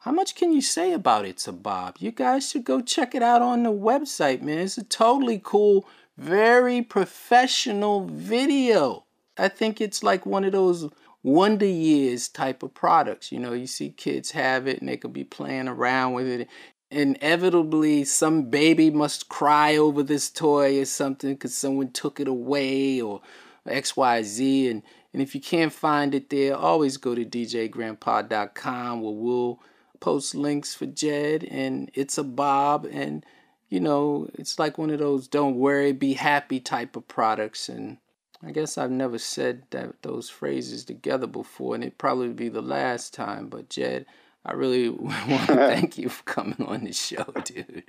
How much can you say about it a Bob? You guys should go check it out on the website, man. It's a totally cool, very professional video. I think it's like one of those Wonder Years type of products. You know, you see kids have it and they could be playing around with it. Inevitably, some baby must cry over this toy or something because someone took it away or XYZ. And, and if you can't find it there, always go to djgrandpa.com where we'll post links for Jed and It's a Bob. And, you know, it's like one of those don't worry, be happy type of products. And I guess I've never said that those phrases together before, and it probably be the last time. But Jed, I really [LAUGHS] want to [LAUGHS] thank you for coming on the show, [LAUGHS] dude.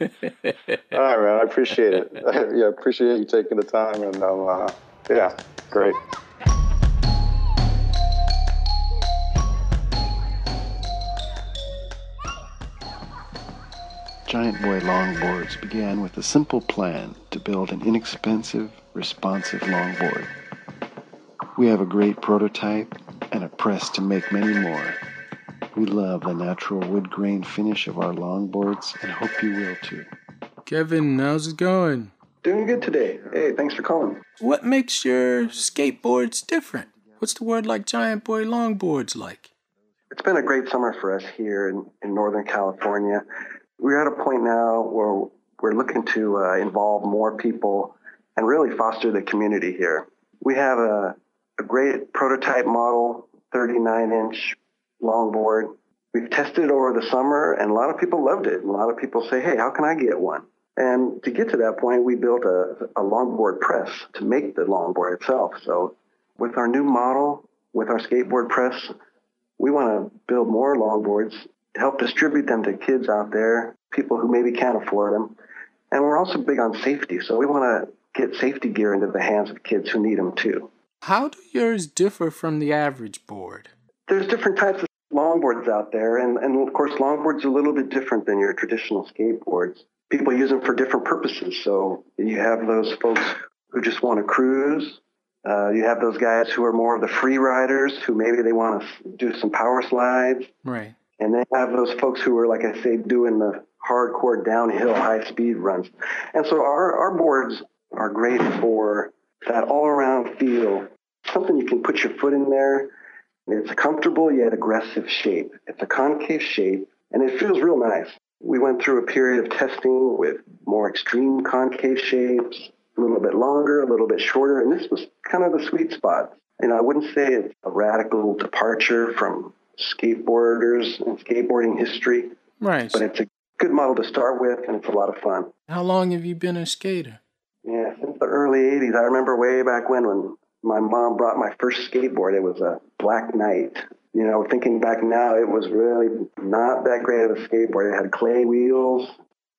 All right, man. I appreciate it. yeah, I appreciate you taking the time, and um, uh, yeah, great. Giant Boy Longboards began with a simple plan to build an inexpensive, responsive longboard. We have a great prototype and a press to make many more. We love the natural wood grain finish of our longboards and hope you will too. Kevin, how's it going? Doing good today. Hey, thanks for calling. What makes your skateboards different? What's the word like Giant Boy Longboards like? It's been a great summer for us here in, in Northern California. We're at a point now where we're looking to uh, involve more people and really foster the community here. We have a, a great prototype model, 39 inch longboard. We've tested it over the summer and a lot of people loved it. And a lot of people say, hey, how can I get one? And to get to that point, we built a, a longboard press to make the longboard itself. So with our new model, with our skateboard press, we want to build more longboards, help distribute them to kids out there, people who maybe can't afford them. And we're also big on safety. So we want to get safety gear into the hands of kids who need them too. How do yours differ from the average board? There's different types of longboards out there. And, and of course, longboards are a little bit different than your traditional skateboards. People use them for different purposes. So you have those folks who just want to cruise. Uh, you have those guys who are more of the free riders who maybe they want to do some power slides. Right. And then you have those folks who are, like I say, doing the hardcore downhill high speed runs. And so our, our boards are great for that all around feel, something you can put your foot in there. It's a comfortable yet aggressive shape. It's a concave shape and it feels real nice. We went through a period of testing with more extreme concave shapes, a little bit longer, a little bit shorter, and this was kind of the sweet spot. And I wouldn't say it's a radical departure from skateboarders and skateboarding history, Right. but it's a good model to start with, and it's a lot of fun. How long have you been a skater? Yeah, since the early 80s. I remember way back when when my mom brought my first skateboard. It was a Black Knight. You know, thinking back now, it was really not that great of a skateboard. It had clay wheels,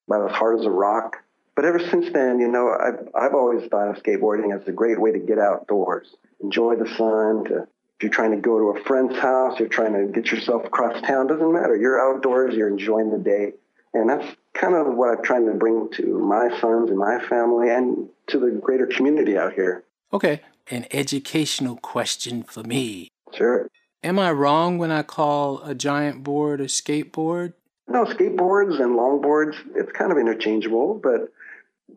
about as hard as a rock. But ever since then, you know, I've, I've always thought of skateboarding as a great way to get outdoors, enjoy the sun. To, if you're trying to go to a friend's house, you're trying to get yourself across town, doesn't matter. You're outdoors, you're enjoying the day. And that's kind of what I'm trying to bring to my sons and my family and to the greater community out here. Okay. An educational question for me. Sure. Am I wrong when I call a giant board a skateboard? No, skateboards and longboards, it's kind of interchangeable, but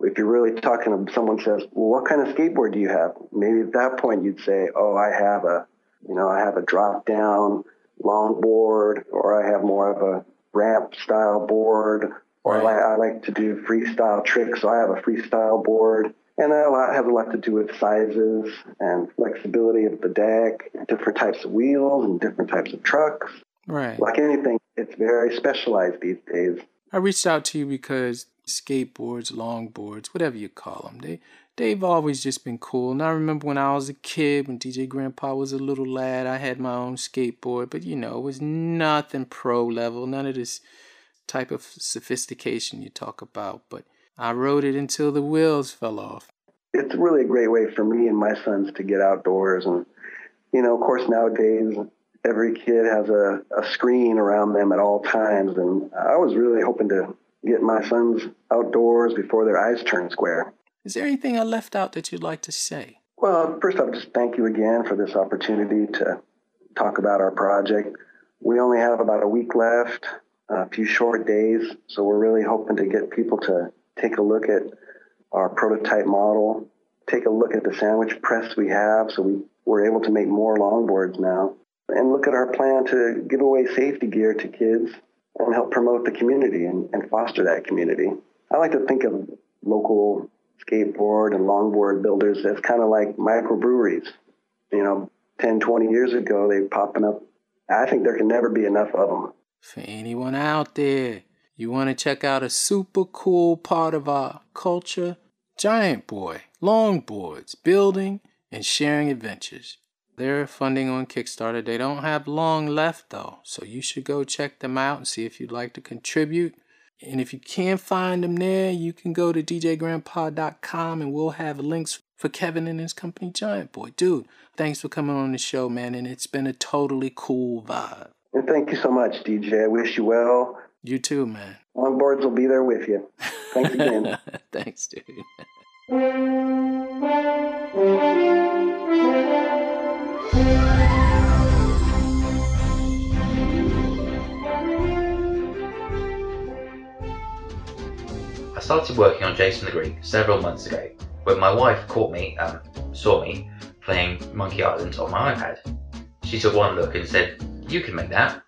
if you're really talking to someone says, well, what kind of skateboard do you have? Maybe at that point you'd say, oh, I have a, you know, I have a drop down longboard, or I have more of a ramp style board, or I, I like to do freestyle tricks, so I have a freestyle board. And that a lot, has a lot to do with sizes and flexibility of the deck, different types of wheels and different types of trucks. Right. Like anything, it's very specialized these days. I reached out to you because skateboards, longboards, whatever you call them, they they've always just been cool. And I remember when I was a kid, when DJ Grandpa was a little lad, I had my own skateboard, but you know, it was nothing pro level, none of this type of sophistication you talk about. But I rode it until the wheels fell off. It's really a great way for me and my sons to get outdoors. And, you know, of course, nowadays, every kid has a, a screen around them at all times. And I was really hoping to get my sons outdoors before their eyes turn square. Is there anything I left out that you'd like to say? Well, first off, just thank you again for this opportunity to talk about our project. We only have about a week left, a few short days, so we're really hoping to get people to take a look at our prototype model, take a look at the sandwich press we have, so we, we're able to make more longboards now, and look at our plan to give away safety gear to kids and help promote the community and, and foster that community. I like to think of local skateboard and longboard builders as kind of like microbreweries. You know, 10, 20 years ago, they popping up. I think there can never be enough of them. For anyone out there, you want to check out a super cool part of our culture? Giant Boy, longboards, building, and sharing adventures. They're funding on Kickstarter. They don't have long left though, so you should go check them out and see if you'd like to contribute. And if you can't find them there, you can go to djgrandpa.com and we'll have links for Kevin and his company Giant Boy. Dude, thanks for coming on the show, man, and it's been a totally cool vibe. And thank you so much, DJ. I wish you well. You too, man. Longboards will be there with you. Thanks again. [LAUGHS] thanks, dude. I started working on Jason the Greek several months ago when my wife caught me, um, saw me playing Monkey Island on my iPad. She took one look and said, "You can make that."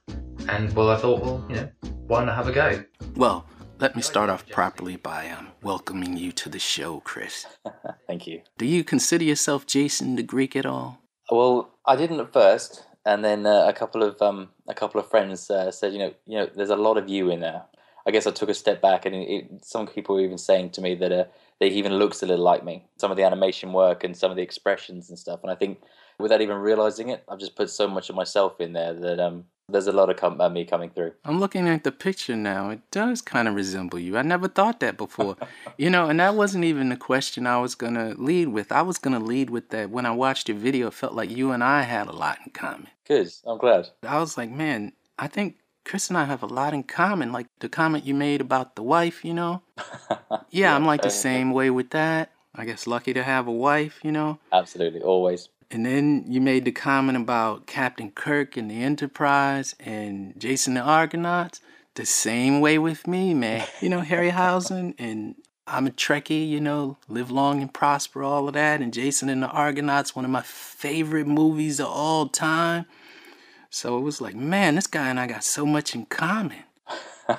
And well, I thought, well, you know, why not have a go? Well, let me start off properly by um, welcoming you to the show, Chris. [LAUGHS] Thank you. Do you consider yourself Jason the Greek at all? Well, I didn't at first, and then uh, a couple of um, a couple of friends uh, said, you know, you know, there's a lot of you in there. I guess I took a step back, and it, it, some people were even saying to me that uh, they even looks a little like me. Some of the animation work and some of the expressions and stuff. And I think, without even realizing it, I've just put so much of myself in there that um, there's a lot of com- uh, me coming through. I'm looking at the picture now. It does kind of resemble you. I never thought that before. [LAUGHS] you know, and that wasn't even the question I was going to lead with. I was going to lead with that when I watched your video, it felt like you and I had a lot in common. Good. I'm glad. I was like, man, I think Chris and I have a lot in common. Like the comment you made about the wife, you know? yeah, [LAUGHS] yeah, I'm like the same way with that. I guess lucky to have a wife, you know? Absolutely, always. And then you made the comment about Captain Kirk and the Enterprise and Jason the Argonauts. The same way with me, man. You know, Harryhausen [LAUGHS] and I'm a Trekkie, you know, live long and prosper, all of that. And Jason and the Argonauts, one of my favorite movies of all time. So it was like, man, this guy and I got so much in common. [LAUGHS]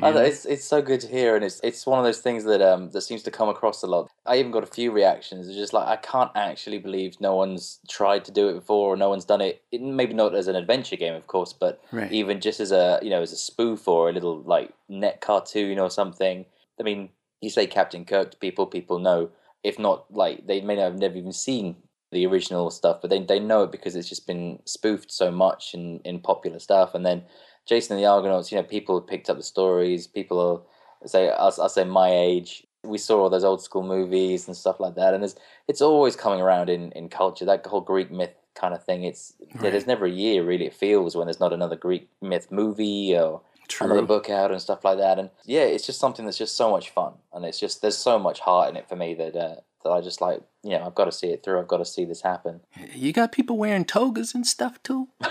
Yeah. It's it's so good to hear, and it's it's one of those things that um that seems to come across a lot. I even got a few reactions. It's just like I can't actually believe no one's tried to do it before, or no one's done it. it maybe not as an adventure game, of course, but Right. even just as a you know as a spoof or a little like net cartoon or something. I mean, you say Captain Kirk to people, people know. If not, like they may not have never even seen the original stuff, but they they know it because it's just been spoofed so much in in popular stuff. And then Jason and the Argonauts, you know, people have picked up the stories. People are say I'll, I'll say my age. We saw all those old school movies and stuff like that, and there's it's always coming around in in culture. That whole Greek myth kind of thing. It's Right. there's never a year really. It feels when there's not another Greek myth movie or another book out and stuff like that. And yeah, it's just something that's just so much fun, and it's just there's so much heart in it for me that uh, that I just like you know I've got to see it through. I've got to see this happen. You got people wearing togas and stuff too. [LAUGHS]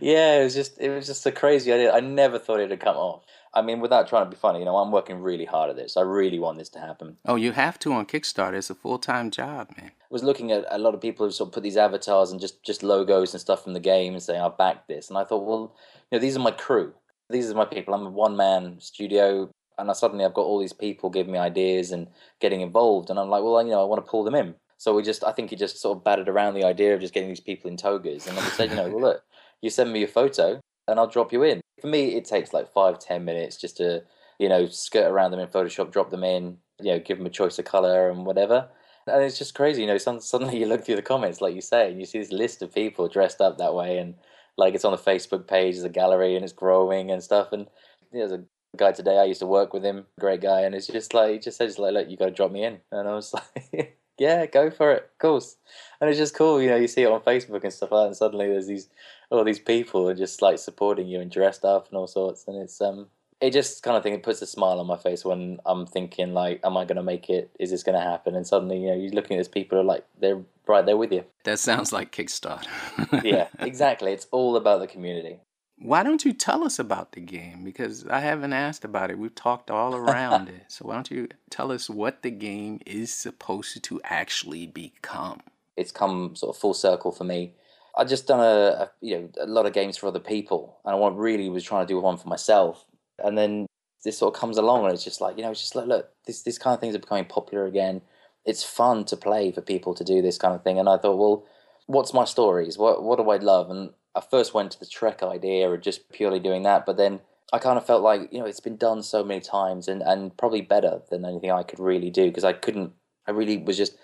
yeah, it was just it was just a crazy idea. I never thought it'd come off. I mean, without trying to be funny, you know, I'm working really hard at this. I really want this to happen. Oh, you have to on Kickstarter. It's a full time job, man. I was looking at a lot of people who sort of put these avatars and just just logos and stuff from the game and saying I backed this, and I thought, well, you know, these are my crew. These are my people. I'm a one man studio, and I suddenly I've got all these people giving me ideas and getting involved, and I'm like, well, you know, I want to pull them in. So we just, I think he just sort of batted around the idea of just getting these people in togas, and I said, you know, well, look, you send me your photo, and I'll drop you in. For me, it takes like five, ten minutes just to, you know, skirt around them in Photoshop, drop them in, you know, give them a choice of color and whatever. And it's just crazy, you know. Some, suddenly [LAUGHS] you look through the comments, like you say, and you see this list of people dressed up that way, and like it's on the Facebook page, there's a gallery, and it's growing and stuff. And you know, there's a guy today I used to work with him, great guy, and it's just like he just says like, look, you got to drop me in, and I was [LAUGHS] like, yeah, go for it, of course. And it's just cool, you know. You see it on Facebook and stuff like that, and suddenly there's these all these people are just like supporting you and dressed up and all sorts, and it's um it just kind of thing it puts a smile on my face when I'm thinking like, am I going to make it? Is this going to happen? And suddenly, you know, you're looking at these people who are like they're right there with you. That sounds like Kickstarter. [LAUGHS] yeah, exactly. It's all about the community. Why don't you tell us about the game? Because I haven't asked about it. We've talked all around [LAUGHS] it. So why don't you tell us what the game is supposed to actually become? It's come sort of full circle for me. I've just done a, a you know a lot of games for other people, and I really was trying to do one for myself. And then this sort of comes along, and it's just like you know, it's just like look, this this kind of things are becoming popular again. It's fun to play for people to do this kind of thing, and I thought, well, what's my stories? What what do I love? And I first went to the Trek idea of just purely doing that, but then I kind of felt like you know it's been done so many times, and and probably better than anything I could really do because I couldn't. I really was just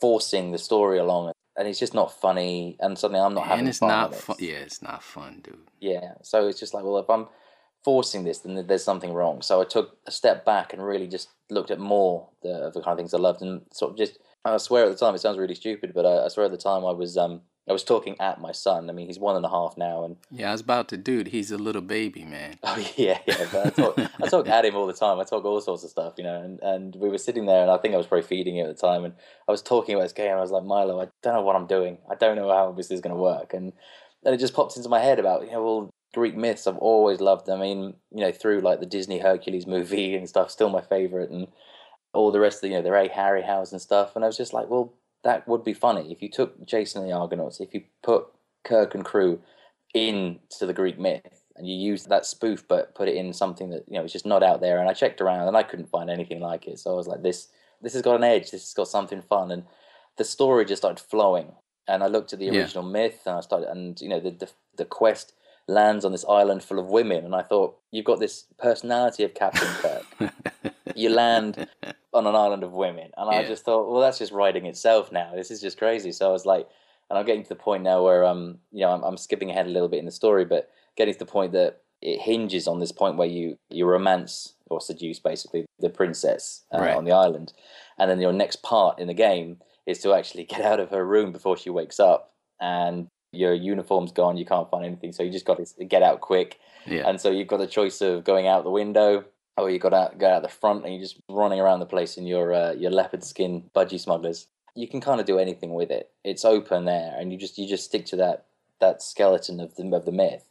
forcing the story along, and it's just not funny. And suddenly I'm not having it's fun not fun. Yeah, it's not fun, dude. Yeah, so it's just like, well, if I'm forcing this, then there's something wrong. So I took a step back and really just looked at more the, of the kind of things I loved, and sort of just. I swear at the time it sounds really stupid, but I, I swear at the time I was um I was talking at my son. I mean, he's one and a half now, and Yeah, I was about to, dude. He's a little baby, man. [LAUGHS] Oh yeah, yeah. But I talk, I talk at him all the time. I talk all sorts of stuff, you know. And, and we were sitting there, and I think I was probably feeding him at the time, and I was talking about this game. And I was like, Milo, I don't know what I'm doing. I don't know how this is going to work. And and it just popped into my head about you know, all Greek myths. I've always loved. I mean, you know, through like the Disney Hercules movie and stuff, still my favorite, and all the rest of the, you know the Ray Harryhausen and stuff. And I was just like, well, that would be funny if you took Jason and the Argonauts, if you put Kirk and crew into the Greek myth and you used that spoof but put it in something that you know was just not out there. And I checked around and I couldn't find anything like it. So I was like this this has got an edge. This has got something fun. And the story just started flowing. And I looked at the Yeah. original myth and I started and you know the, the the quest lands on this island full of women. And I thought you've got this personality of Captain Kirk [LAUGHS] you land [LAUGHS] on an island of women. And I just thought, well, that's just writing itself now. This is just crazy. So I was like, and I'm getting to the point now where um, you know, I'm, I'm skipping ahead a little bit in the story, but getting to the point that it hinges on this point where you you romance or seduce basically the princess uh, Right. on the island, and then your next part in the game is to actually [LAUGHS] get out of her room before she wakes up, and your uniform's gone, you can't find anything, so you just got to get out quick. Yeah. And so you've got the choice of going out the window, or you got to go out the front, and you're just running around the place in your uh, your leopard skin budgie smugglers. You can kind of do anything with it. It's open there, and you just you just stick to that that skeleton of the of the myth.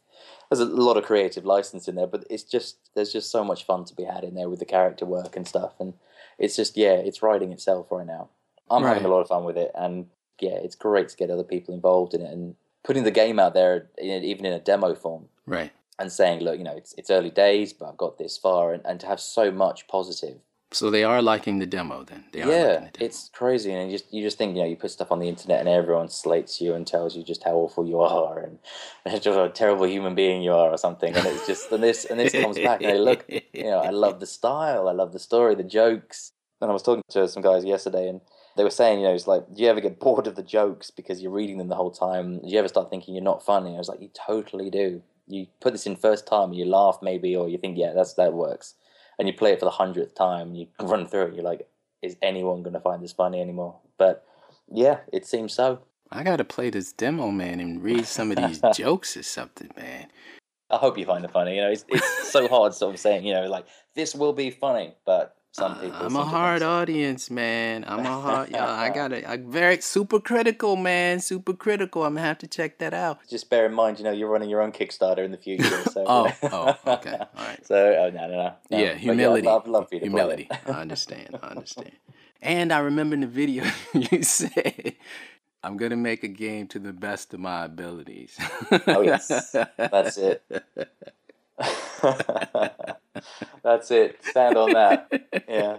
There's a lot of creative license in there, but it's just there's just so much fun to be had in there with the character work and stuff, and it's just yeah, it's writing itself right now. I'm having a lot of fun with it, and yeah, it's great to get other people involved in it and putting the game out there, in, even in a demo form Right. And saying, look, you know, it's it's early days, but I've got this far, and, and to have so much positive So they are liking the demo then. They are yeah, it's crazy, and you just you just think you know you put stuff on the internet and everyone slates you and tells you just how awful you are and, and [LAUGHS] just a terrible human being you are or something, and it's just and this and this comes back and they look, you know, I love the style, I love the story, the jokes. And I was talking to some guys yesterday, and they were saying, you know, it's like, do you ever get bored of the jokes because you're reading them the whole time? Do you ever start thinking you're not funny? I was like, you totally do. You put this in first time, and you laugh maybe, or you think, yeah, that's that works and you play it for the hundredth time and you [LAUGHS] run through it, you're like, is anyone going to find this funny anymore? But yeah, it seems so. I got to play this demo, man, and read some of these [LAUGHS] jokes or something, man. I hope you find it funny. You know, it's, it's so hard sort of saying, you know, like, this will be funny, but some uh, people. I'm a hard audience, man. I'm a hard. yeah, I got it. I'm very super critical, man. Super critical. I'm gonna have to check that out. Just bear in mind, you know, you're running your own Kickstarter in the future. So, [LAUGHS] oh, oh, [LAUGHS] okay, all right. So, oh, no, no, no. no. Yeah, humility. Yeah, I'd love, for you to humility. I understand. I understand. And I remember in the video [LAUGHS] you said, "I'm gonna make a game to the best of my abilities." oh yes, that's it. That's it. Stand on that. Yeah.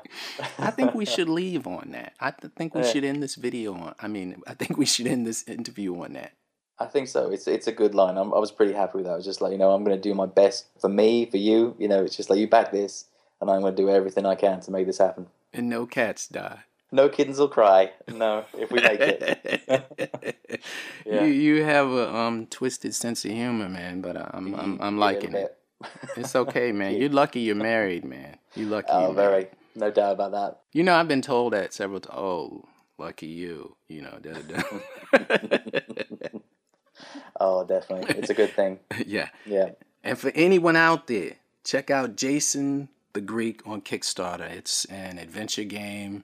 I think we should leave on that. I th- think we Yeah. should end this video on. I mean, I think we should end this interview on that. I think so. It's it's a good line. I'm, I was pretty happy with that. I was just like, you know, I'm going to do my best for me, for you. You know, it's just like you back this, and I'm going to do everything I can to make this happen. And no cats die. No kittens will cry. No, if we make it. [LAUGHS] [LAUGHS] Yeah. You you have a um twisted sense of humor, man. But I'm I'm I'm liking it. It's okay, man. You're [LAUGHS] lucky you're married, man. You lucky. Oh, very. No doubt about that. You know, I've been told that several times. Oh, lucky you. You know, da, da, da. [LAUGHS] Oh, definitely. It's a good thing. [LAUGHS] yeah. Yeah. And for anyone out there, check out Jason the Greek on Kickstarter. It's an adventure game.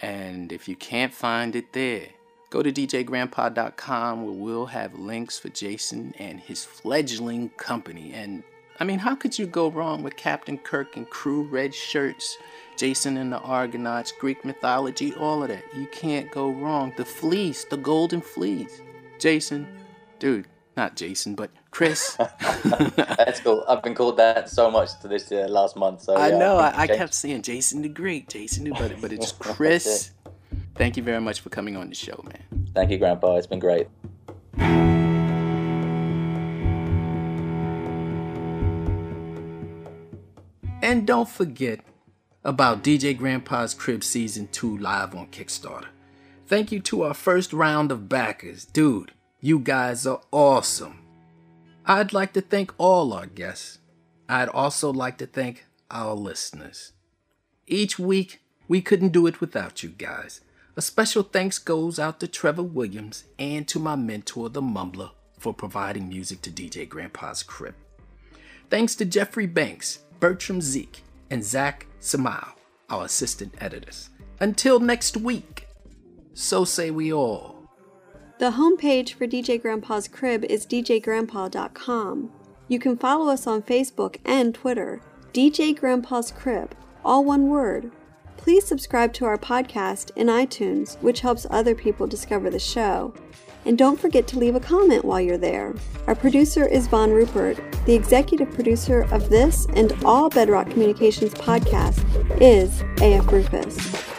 And if you can't find it there, go to djgrandpa.com where we'll have links for Jason and his fledgling company. And I mean, how could you go wrong with Captain Kirk and crew, red shirts, Jason and the Argonauts, Greek mythology, all of that? You can't go wrong. The fleece, the golden fleece. Jason, dude, not Jason, but Chris. [LAUGHS] That's cool. I've been called that so much to this uh, last month. So I yeah, know. I, I kept saying Jason the Greek, Jason the, but but it's [LAUGHS] Chris. Thank you very much for coming on the show, man. Thank you, Grandpa. It's been great. And don't forget about DJ Grandpa's Crib Season 2 live on Kickstarter. Thank you to our first round of backers. Dude, you guys are awesome. I'd like to thank all our guests. I'd also like to thank our listeners. Each week, we couldn't do it without you guys. A special thanks goes out to Trevor Williams and to my mentor, The Mumbler, for providing music to DJ Grandpa's Crib. Thanks to Jeffrey Banks, Bertram Zeke, and Zach Samau, our assistant editors. Until next week, so say we all. The homepage for DJ Grandpa's Crib is djgrandpa.com. You can follow us on Facebook and Twitter, DJ Grandpa's Crib, all one word. Please subscribe to our podcast in iTunes, which helps other people discover the show. And don't forget to leave a comment while you're there. Our producer is Von Rupert. The executive producer of this and all Bedrock Communications podcasts is AF Rufus.